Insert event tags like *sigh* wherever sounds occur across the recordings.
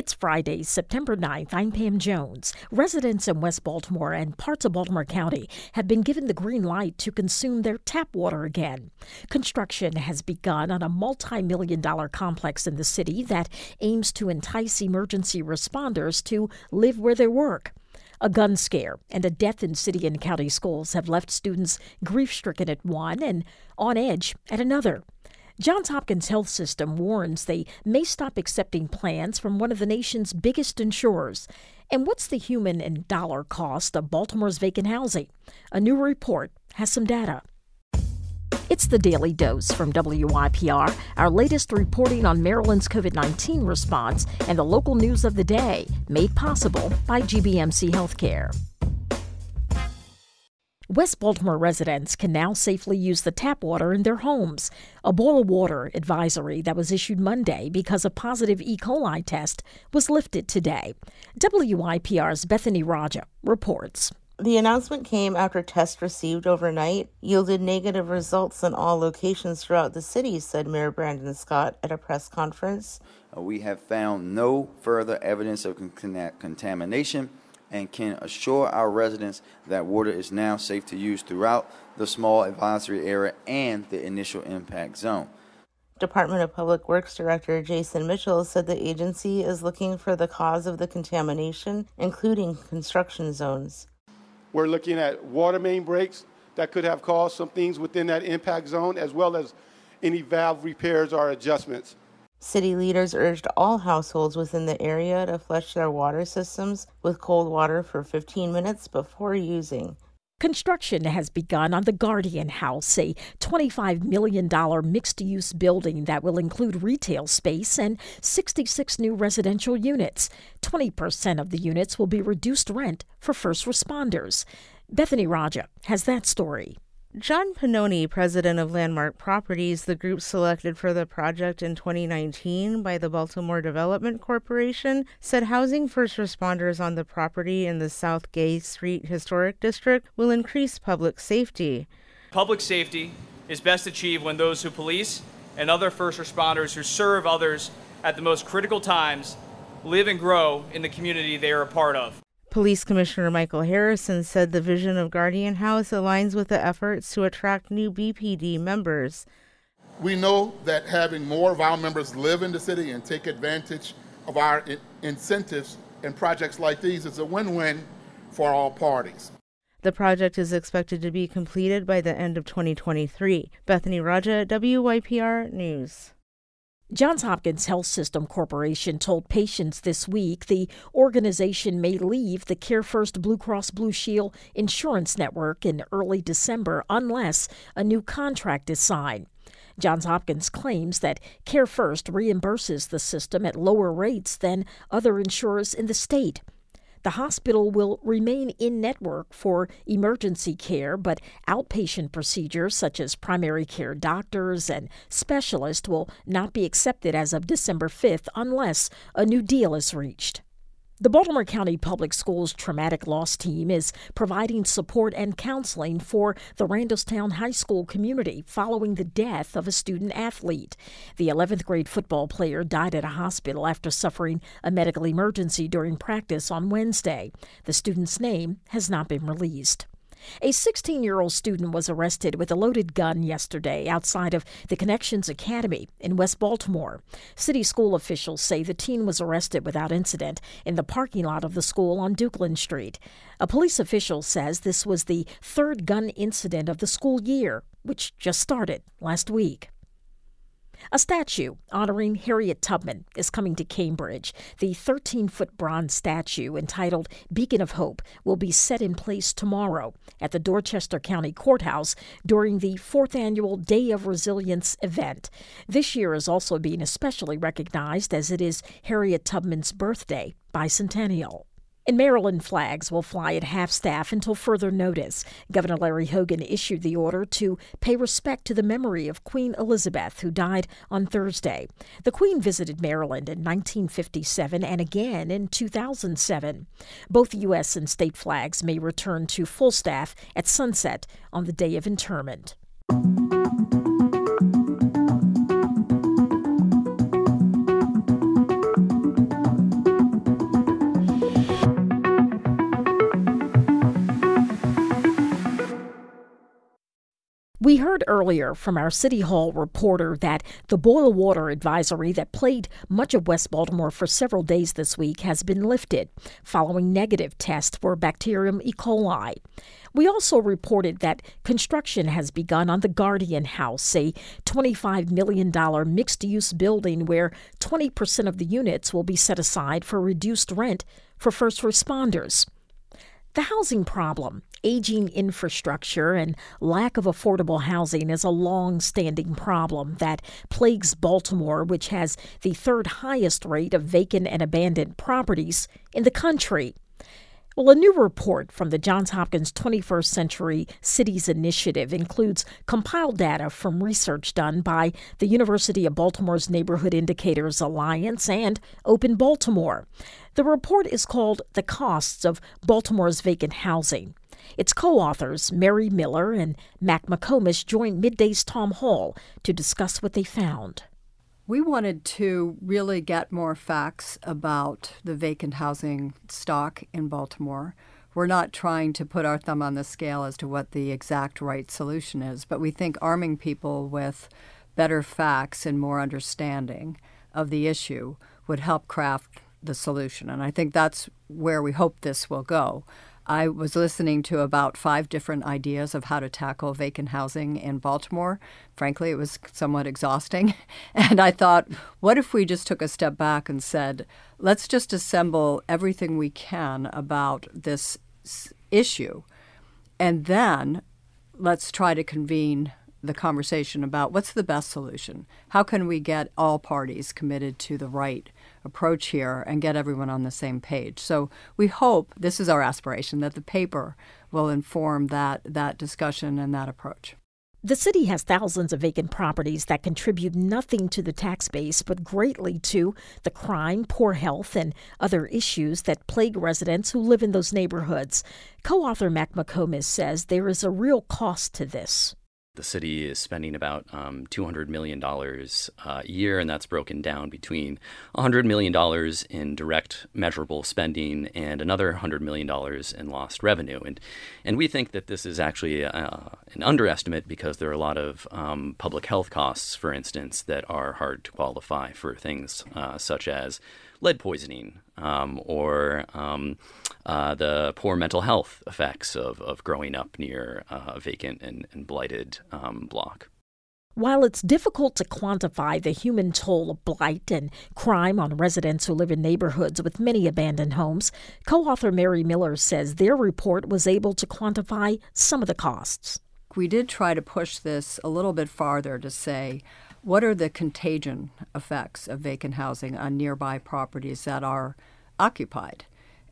It's Friday, September 9th. I'm Pam Jones. Residents in West Baltimore and parts of Baltimore County have been given the green light to consume their tap water again. Construction has begun on a multi million dollar complex in the city that aims to entice emergency responders to live where they work. A gun scare and a death in city and county schools have left students grief stricken at one and on edge at another. Johns Hopkins Health System warns they may stop accepting plans from one of the nation's biggest insurers. And what's the human and dollar cost of Baltimore's vacant housing? A new report has some data. It's the Daily Dose from WYPR, our latest reporting on Maryland's COVID 19 response and the local news of the day, made possible by GBMC Healthcare. West Baltimore residents can now safely use the tap water in their homes. A boil of water advisory that was issued Monday because a positive E. coli test was lifted today. WYPR's Bethany Raja reports. The announcement came after tests received overnight yielded negative results in all locations throughout the city, said Mayor Brandon Scott at a press conference. Uh, we have found no further evidence of con- contamination and can assure our residents that water is now safe to use throughout the small advisory area and the initial impact zone. Department of Public Works Director Jason Mitchell said the agency is looking for the cause of the contamination, including construction zones. We're looking at water main breaks that could have caused some things within that impact zone, as well as any valve repairs or adjustments. City leaders urged all households within the area to flush their water systems with cold water for 15 minutes before using. Construction has begun on the Guardian House, a $25 million mixed use building that will include retail space and 66 new residential units. 20% of the units will be reduced rent for first responders. Bethany Raja has that story. John Pannoni, president of Landmark Properties, the group selected for the project in 2019 by the Baltimore Development Corporation, said housing first responders on the property in the South Gay Street Historic District will increase public safety. Public safety is best achieved when those who police and other first responders who serve others at the most critical times live and grow in the community they are a part of. Police Commissioner Michael Harrison said the vision of Guardian House aligns with the efforts to attract new BPD members. We know that having more of our members live in the city and take advantage of our incentives and projects like these is a win win for all parties. The project is expected to be completed by the end of 2023. Bethany Raja, WYPR News. Johns Hopkins Health System Corporation told patients this week the organization may leave the CareFirst Blue Cross Blue Shield insurance network in early December unless a new contract is signed. Johns Hopkins claims that CareFirst reimburses the system at lower rates than other insurers in the state. The hospital will remain in network for emergency care, but outpatient procedures such as primary care doctors and specialists will not be accepted as of December 5th unless a new deal is reached. The Baltimore County Public Schools Traumatic Loss Team is providing support and counseling for the Randallstown High School community following the death of a student athlete. The 11th grade football player died at a hospital after suffering a medical emergency during practice on Wednesday. The student's name has not been released. A 16 year old student was arrested with a loaded gun yesterday outside of the Connections Academy in West Baltimore. City school officials say the teen was arrested without incident in the parking lot of the school on Dukeland Street. A police official says this was the third gun incident of the school year, which just started last week. A statue honoring Harriet Tubman is coming to Cambridge. The 13 foot bronze statue entitled Beacon of Hope will be set in place tomorrow at the Dorchester County Courthouse during the fourth annual Day of Resilience event. This year is also being especially recognized as it is Harriet Tubman's birthday bicentennial. In Maryland, flags will fly at half staff until further notice. Governor Larry Hogan issued the order to pay respect to the memory of Queen Elizabeth, who died on Thursday. The Queen visited Maryland in 1957 and again in 2007. Both U.S. and state flags may return to full staff at sunset on the day of interment. We heard earlier from our City Hall reporter that the boil water advisory that plagued much of West Baltimore for several days this week has been lifted following negative tests for bacterium E. coli. We also reported that construction has begun on the Guardian House, a $25 million mixed use building where 20% of the units will be set aside for reduced rent for first responders. The housing problem, aging infrastructure, and lack of affordable housing is a long standing problem that plagues Baltimore, which has the third highest rate of vacant and abandoned properties in the country. Well, a new report from the Johns Hopkins 21st Century Cities Initiative includes compiled data from research done by the University of Baltimore's Neighborhood Indicators Alliance and Open Baltimore. The report is called The Costs of Baltimore's Vacant Housing. Its co authors, Mary Miller and Mac McComas, joined Midday's Tom Hall to discuss what they found. We wanted to really get more facts about the vacant housing stock in Baltimore. We're not trying to put our thumb on the scale as to what the exact right solution is, but we think arming people with better facts and more understanding of the issue would help craft the solution. And I think that's where we hope this will go. I was listening to about five different ideas of how to tackle vacant housing in Baltimore. Frankly, it was somewhat exhausting. *laughs* And I thought, what if we just took a step back and said, let's just assemble everything we can about this issue, and then let's try to convene the conversation about what's the best solution? How can we get all parties committed to the right approach here and get everyone on the same page? So we hope this is our aspiration that the paper will inform that that discussion and that approach. The city has thousands of vacant properties that contribute nothing to the tax base but greatly to the crime, poor health, and other issues that plague residents who live in those neighborhoods. Co author Mac McComas says there is a real cost to this. The city is spending about um, $200 million uh, a year, and that's broken down between $100 million in direct measurable spending and another $100 million in lost revenue. And, and we think that this is actually uh, an underestimate because there are a lot of um, public health costs, for instance, that are hard to qualify for things uh, such as lead poisoning um, or um, uh, the poor mental health effects of, of growing up near a vacant and, and blighted um, block. While it's difficult to quantify the human toll of blight and crime on residents who live in neighborhoods with many abandoned homes, co author Mary Miller says their report was able to quantify some of the costs. We did try to push this a little bit farther to say what are the contagion effects of vacant housing on nearby properties that are occupied?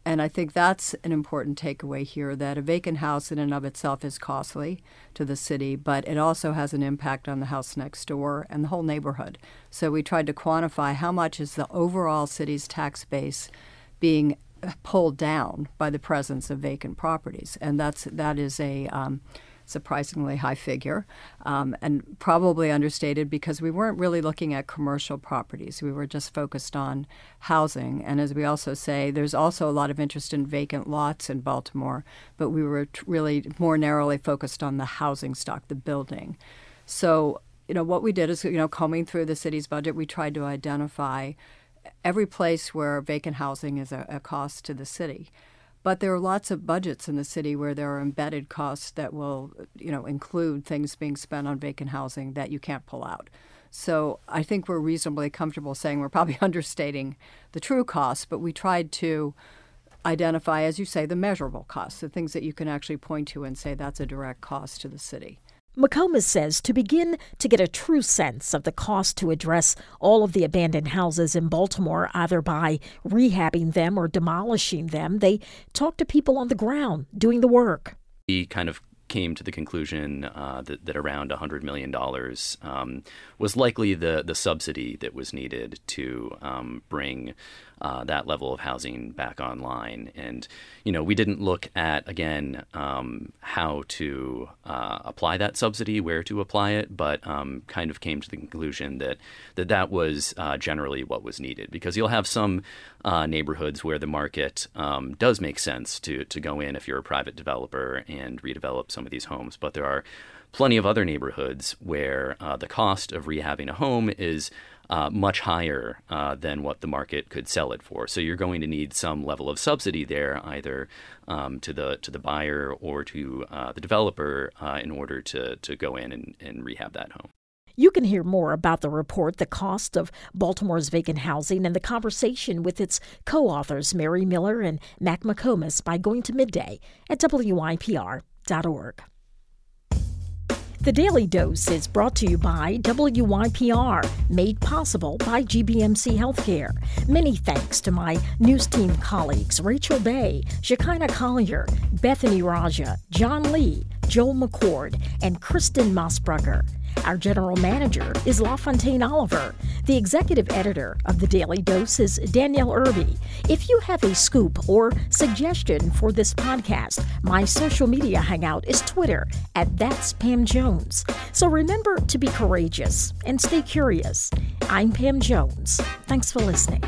And I think that's an important takeaway here that a vacant house in and of itself is costly to the city, but it also has an impact on the house next door and the whole neighborhood. So we tried to quantify how much is the overall city's tax base being pulled down by the presence of vacant properties, and that's that is a um, surprisingly high figure, um, and probably understated because we weren't really looking at commercial properties. We were just focused on housing. And as we also say, there's also a lot of interest in vacant lots in Baltimore, but we were t- really more narrowly focused on the housing stock, the building. So, you know, what we did is, you know, combing through the city's budget, we tried to identify every place where vacant housing is a, a cost to the city. But there are lots of budgets in the city where there are embedded costs that will, you know, include things being spent on vacant housing that you can't pull out. So I think we're reasonably comfortable saying we're probably *laughs* understating the true costs, but we tried to identify, as you say, the measurable costs, the things that you can actually point to and say that's a direct cost to the city. McComas says to begin to get a true sense of the cost to address all of the abandoned houses in Baltimore, either by rehabbing them or demolishing them, they talk to people on the ground doing the work. We kind of came to the conclusion uh, that, that, around $100 million um, was likely the, the subsidy that was needed to um, bring uh, that level of housing back online. And, you know, we didn't look at, again, um, how to uh, apply that subsidy, where to apply it, but um, kind of came to the conclusion that that, that was uh, generally what was needed because you'll have some uh, neighborhoods where the market um, does make sense to, to go in if you're a private developer and redevelop some of these homes, but there are plenty of other neighborhoods where uh, the cost of rehabbing a home is uh, much higher uh, than what the market could sell it for. So you're going to need some level of subsidy there, either um, to the to the buyer or to uh, the developer, uh, in order to to go in and, and rehab that home. You can hear more about the report, The Cost of Baltimore's Vacant Housing, and the conversation with its co authors, Mary Miller and Mac McComas, by going to midday at The Daily Dose is brought to you by WYPR, made possible by GBMC Healthcare. Many thanks to my news team colleagues Rachel Baye, Shekinah Collier, Bethany Raja, John Lee, Joel McCord, and Kristen Mosbrucker. Our general manager is LaFontaine Oliver. The executive editor of the Daily Dose is Danielle Irby. If you have a scoop or suggestion for this podcast, my social media hangout is Twitter at That's Pam Jones. So remember to be courageous and stay curious. I'm Pam Jones. Thanks for listening.